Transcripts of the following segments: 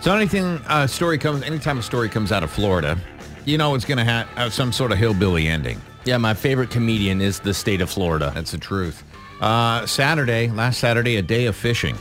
So anything uh, story comes, anytime a story comes out of Florida, you know it's going to ha- have some sort of hillbilly ending. Yeah, my favorite comedian is the state of Florida. That's the truth. Uh, Saturday, last Saturday, a day of fishing.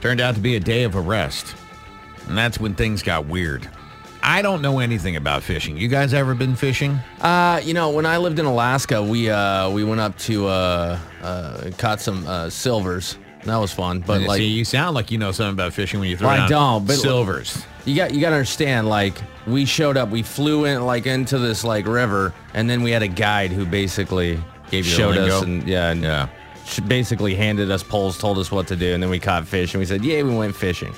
Turned out to be a day of arrest. And that's when things got weird. I don't know anything about fishing. You guys ever been fishing? Uh, you know, when I lived in Alaska, we uh, we went up to uh, uh, caught some uh, silvers. That was fun. But like, See, you sound like you know something about fishing when you throw I down don't, but- silvers. you got you got to understand. Like, we showed up, we flew in like into this like river, and then we had a guide who basically Gave you showed us and yeah, and Yeah. sh- basically handed us poles, told us what to do, and then we caught fish, and we said, "Yeah, we went fishing."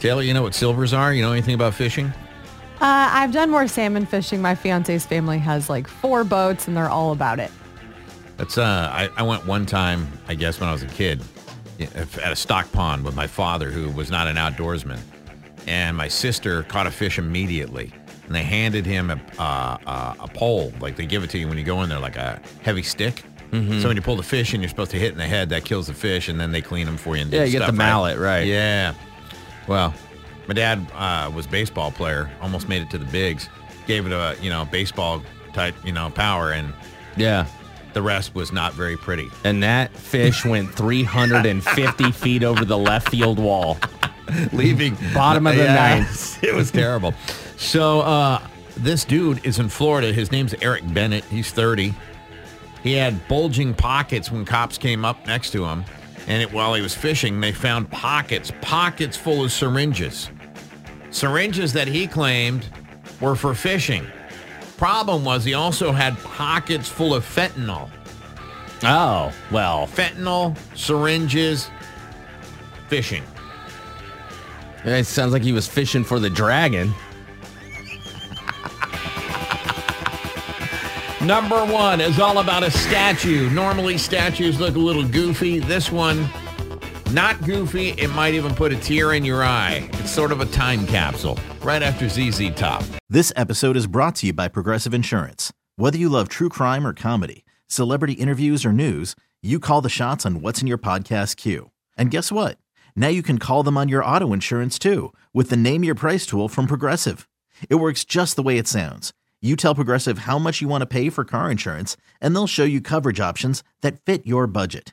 Taylor, you know what silvers are? You know anything about fishing? Uh, I've done more salmon fishing. My fiance's family has like four boats and they're all about it. That's uh, I, I went one time, I guess, when I was a kid, yeah, at a stock pond with my father, who was not an outdoorsman, and my sister caught a fish immediately, and they handed him a uh, uh, a pole, like they give it to you when you go in there, like a heavy stick. Mm-hmm. So when you pull the fish and you're supposed to hit in the head, that kills the fish, and then they clean them for you. And Yeah, you get stuff, the mallet, right. Yeah. Well, my dad uh, was baseball player, almost made it to the bigs, gave it a you know baseball type you know power, and Yeah. The rest was not very pretty. And that fish went 350 feet over the left field wall. leaving Bottom of the ninth. It was terrible. So uh, this dude is in Florida. His name's Eric Bennett. He's 30. He had bulging pockets when cops came up next to him. And it, while he was fishing, they found pockets, pockets full of syringes. Syringes that he claimed were for fishing. Problem was he also had pockets full of fentanyl. Oh, well, Fentanyl, syringes, fishing. it sounds like he was fishing for the dragon. Number one is all about a statue. Normally, statues look a little goofy. This one, not goofy. It might even put a tear in your eye. It's sort of a time capsule. Right after ZZ Top. This episode is brought to you by Progressive Insurance. Whether you love true crime or comedy, celebrity interviews or news, you call the shots on what's in your podcast queue. And guess what? Now you can call them on your auto insurance too with the Name Your Price tool from Progressive. It works just the way it sounds. You tell Progressive how much you want to pay for car insurance, and they'll show you coverage options that fit your budget.